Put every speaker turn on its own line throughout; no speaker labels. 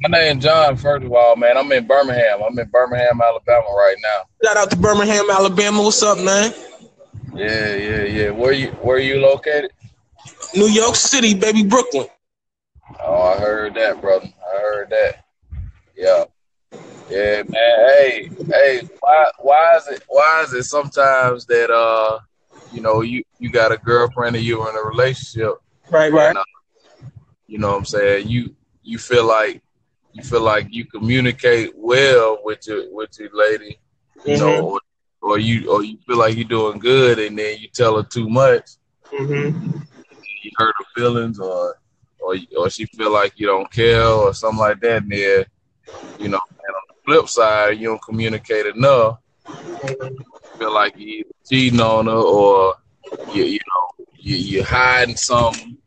My name John. First of all, man, I'm in Birmingham. I'm in Birmingham, Alabama, right now.
Shout out to Birmingham, Alabama. What's up, man?
Yeah, yeah, yeah. Where you Where are you located?
New York City, baby, Brooklyn.
Oh, I heard that, brother. I heard that. Yeah, yeah, man. Hey, hey. Why Why is it Why is it sometimes that uh, you know, you you got a girlfriend and you're in a relationship,
Right, right.
and, uh, you know what I'm saying? You you feel like you feel like you communicate well with your with your lady, you know, mm-hmm. or, or you or you feel like you're doing good and then you tell her too much,
Mm-hmm.
you hurt her feelings or or or she feel like you don't care or something like that, and then you know, and on the flip side, you don't communicate enough, mm-hmm. feel like you either cheating on her or you you know you you hiding something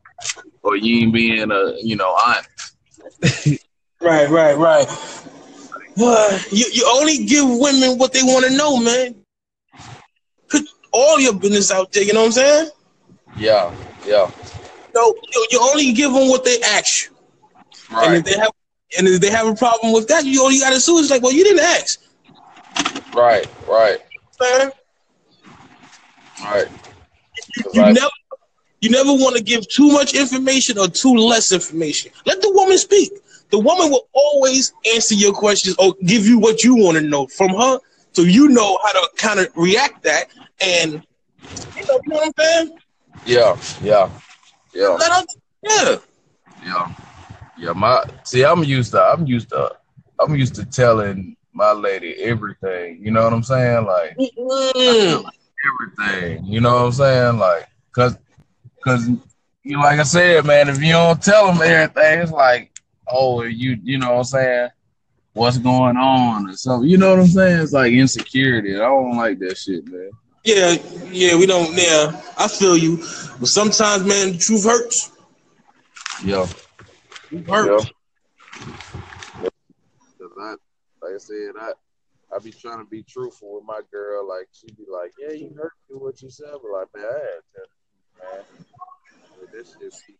or you ain't being a you know honest.
Right, right, right. You you only give women what they want to know, man. Put all your business out there. You know what I'm saying?
Yeah, yeah,
No, you, you only give them what they ask you. Right. And if they have and if they have a problem with that, you only got to sue. It's like, well, you didn't ask.
right, right,
Man.
right.
You
Right.
never you never want to give too much information or too less information. Let the woman speak. The woman will always answer your questions or give you what you want to know from her, so you know how to kind of react that. And you know, you know what I'm saying?
Yeah, yeah, yeah.
Her, yeah.
Yeah, yeah. My see, I'm used to. I'm used to. I'm used to telling my lady everything. You know what I'm saying? Like
Mm.
everything. You know what I'm saying? Like, cause, cause, you like I said, man. If you don't tell them everything, it's like, oh, you, you know what I'm saying? What's going on or something? You know what I'm saying? It's like insecurity. I don't like that shit, man.
Yeah, yeah, we don't. Yeah, I feel you, but sometimes, man, the truth hurts.
Yeah.
It hurts.
Cause I, like I said, I, I be trying to be truthful with my girl. Like she be like, "Yeah, you hurt me what you said," but like, man, I had to, man. But That shit, be,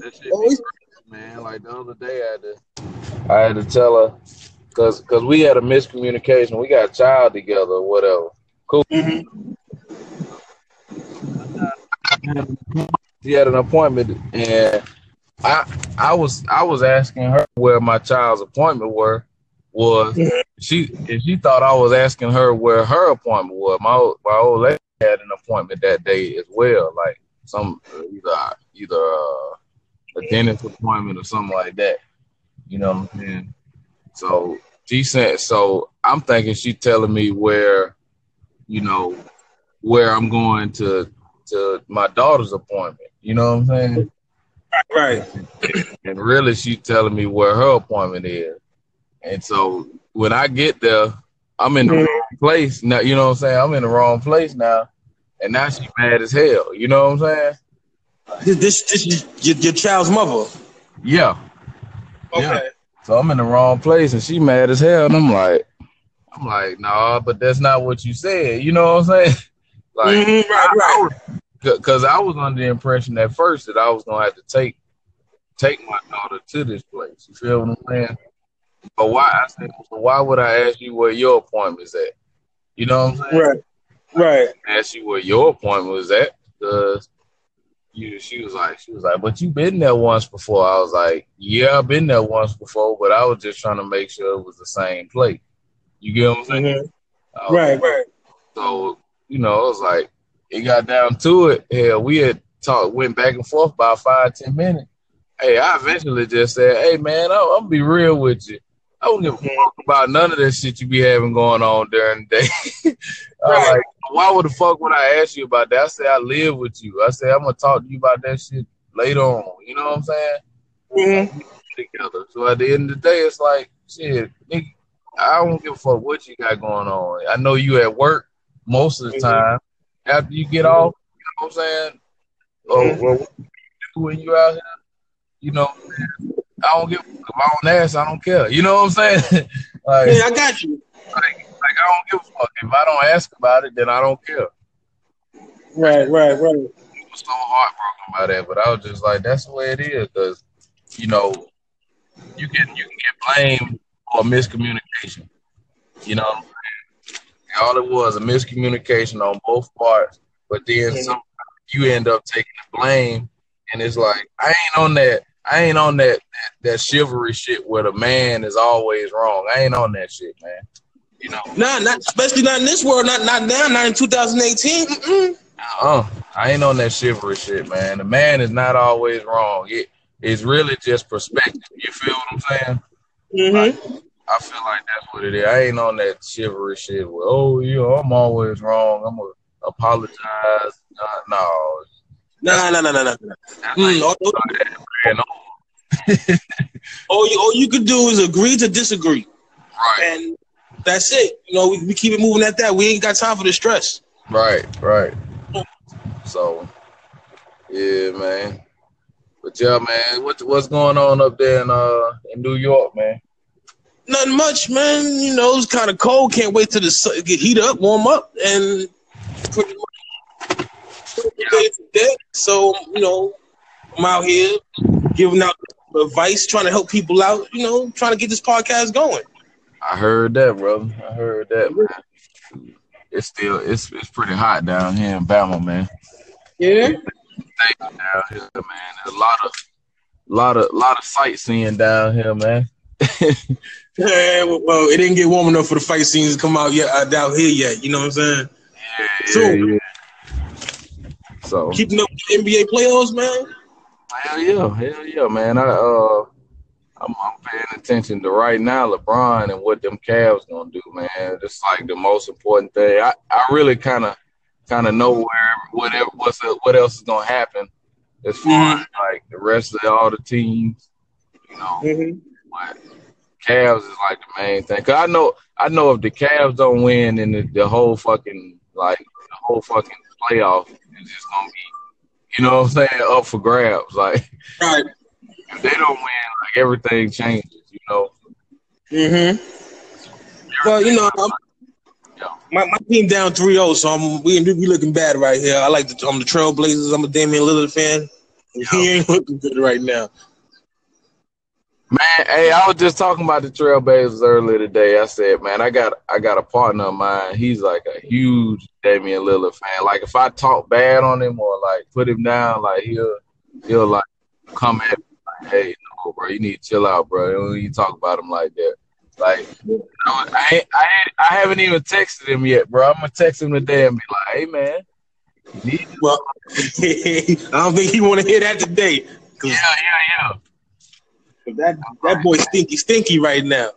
that shit be
Always-
crazy, man. Like the other day, I had to, I had to tell her, cause, cause we had a miscommunication. We got a child together, or whatever.
Mhm.
She had an appointment, and I, I was, I was asking her where my child's appointment were. Was she if she thought I was asking her where her appointment was. My old- my old lady had an appointment that day as well, like some either either uh, a dentist appointment or something like that. You know what I'm saying? So she said. So I'm thinking she telling me where, you know, where I'm going to to my daughter's appointment. You know what I'm saying?
Right.
and really she telling me where her appointment is. And so when I get there, I'm in the
Mhm.
wrong place now. You know what I'm saying? I'm in the wrong place now, and now she mad as hell. You know what I'm saying?
This, this, this is your, your child's mother.
Yeah.
Okay.
Yeah. So I'm in the wrong place, and she mad as hell. And I'm like, I'm like, nah, but that's not what you said. You know what I'm saying? Like,
Mhm, right, right.
because I was under the impression at first that I was gonna have to take take my daughter to this place. You feel what I'm saying? But why? I said, so why would I ask you where your appointment's at? You know what I'm saying?
Right. Right.
Ask you where your appointment was at because you. She was like, she was like, but you been there once before. I was like, yeah, I've been there once before, but I was just trying to make sure it was the same place. You get what I'm saying?
Mhm.
Was
Right. Right.
so, you know, it was like it got down to it. Hell, we had talked, went back and forth about five, ten minutes. Hey, I eventually just said, "Hey, man, I'm, I'm gonna be real with you. I don't give a fuck about none of this shit you be having going on during the day."
Right.
like, "Why would the fuck would I ask you about that?" I said, "I live with you." I said, "I'm gonna talk to you about that shit later on." You know what I'm saying?
Mhm.
Together. So at the end of the day, it's like, shit, nigga, I don't give a fuck what you got going on. I know you at work most of the
Mhm.
time. After you get off, you know what I'm saying? What you do when you out here, you know, what I'm saying? I don't give. If I don't ask, I don't care. You know what I'm saying? like,
Yeah, I got you.
like, like I don't give a fuck. If I don't ask about it, then I don't care.
Right. Right. Right.
I was so heartbroken by that, but I was just like, that's the way it is, because you know, you can you can get blamed for miscommunication. You know, what I'm saying? all it was a miscommunication on both parts, but then some you end up taking the blame, and it's like I ain't on that. I ain't on that, that that chivalry shit where the man is always wrong. I ain't on that shit, man. You know,
Nah, not especially not in this world. Not not now. Not in 2018. Mm-mm.
uh, I ain't on that chivalry shit, man. The man is not always wrong. It it's really just perspective. You feel what I'm saying?
Mm-hmm.
I feel like that's what it is. I ain't on that chivalry shit. Where, oh, yeah, I'm always wrong. I'm gonna apologize. Uh, no,
Nah, nah, nah, nah, nah. nah. Mm, all, all, you all you could do is agree to disagree,
Right,
and that's it. You know, we, we keep it moving at that. We ain't got time for the stress.
right, right. So, yeah, man. But yeah, man, what what's going on up there in uh in New York, man?
Nothing much, man. You know, it's kind of cold. Can't wait till the sun get heat up, warm up, and day for day. So you know, I'm out here giving out advice, trying to help people out. You know, trying to get this podcast going.
I heard that, brother. I heard that, man. It's still it's it's pretty hot down here in Bama, man.
Yeah.
down here, man. There's a lot of, lot of, lot of sightseeing down here, man.
Yeah, well, it didn't get warm enough for the fight scenes to come out yet uh, down here yet. You know what I'm saying?
Yeah,
So-
yeah. So
Keeping up with the NBA playoffs, man.
hell yeah, hell yeah, man. I uh, I'm, I'm paying attention to right now LeBron and what them Cavs gonna do, man. It's like the most important thing. I, I really kind of kind of know where whatever what's what else is gonna happen as far as like the rest of all the teams, you know.
Mm-hmm.
But Cavs is like the main thing. Cause I know, I know if the Cavs don't win, then the, the whole fucking like the whole fucking playoff just gonna be, you know what I'm saying, up for grabs. Like
Right.
if they don't win, like everything changes. You know.
Mm-hmm. Well, you know, I'm,
Yeah.
my, my team down 3-0, so I'm we we looking bad right here. I like the I'm the Trailblazers. I'm a Damian Lillard fan. He ain't looking good right now.
Man, hey, I was just talking about the Trailblazers earlier today. I said, man, I got I got a partner of mine. He's like a huge Damian Lillard fan. Like if I talk bad on him or like put him down, like he'll he'll like come at me like, hey, no, bro, you need to chill out, bro. You don't need to talk about him like that. Like you know, I ain't, I ain't, I haven't even texted him yet, bro. I'm gonna text him today and be like, hey, man,
Well, I don't think he want to hear that today.
yeah, yeah, yeah.
That that boy stinky stinky right now.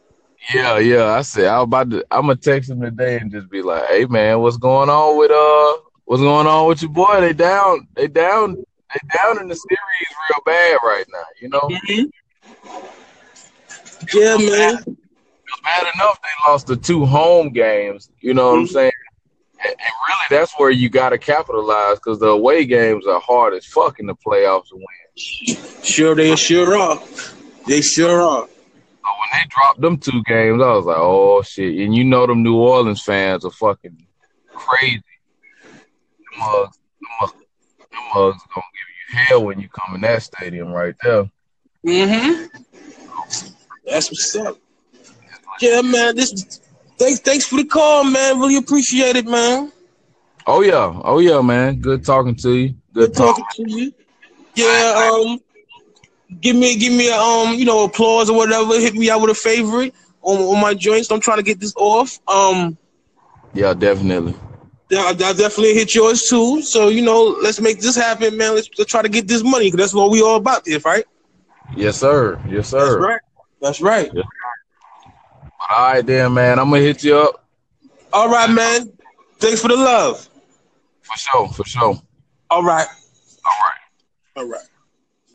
Yeah, yeah. I said I'm about to. I'm gonna text him today and just be like, "Hey, man, what's going on with uh, what's going on with your boy? They down, they down, they down in the series real bad right now. You know,
Yeah, man.
it's bad enough they lost the two home games. You know what I'm saying? And, and really, that's where you got to capitalize because the away games are hard as fuck in the playoffs to win.
Sure, they sure are. They sure are.
So when they dropped them two games, I was like, "Oh shit!" And you know, them New Orleans fans are fucking crazy. The mugs, the mugs, them mugs gonna give you hell when you come in that stadium right there.
Mm-hmm. That's what's up. Yeah, man. This thanks thanks for the call, man. Really appreciate it, man.
Oh yeah, oh yeah, man. Good talking to you. Good
Good
talking.
talking to you. Yeah, um give me give me a um, you know, applause or whatever. Hit me out with a favorite on, on my joints. I'm trying to get this off. Um
Yeah, definitely.
yeah, I'll, I'll definitely hit yours too. So, you know, let's make this happen, man. Let's, let's try to get this money because that's what we all about here, right?
Yes, sir. Yes, sir.
That's right. That's right.
All right, then, man. I'm gonna hit you up
All right, man. Thanks for the love.
for sure. For sure.
All right.
All right.
All right.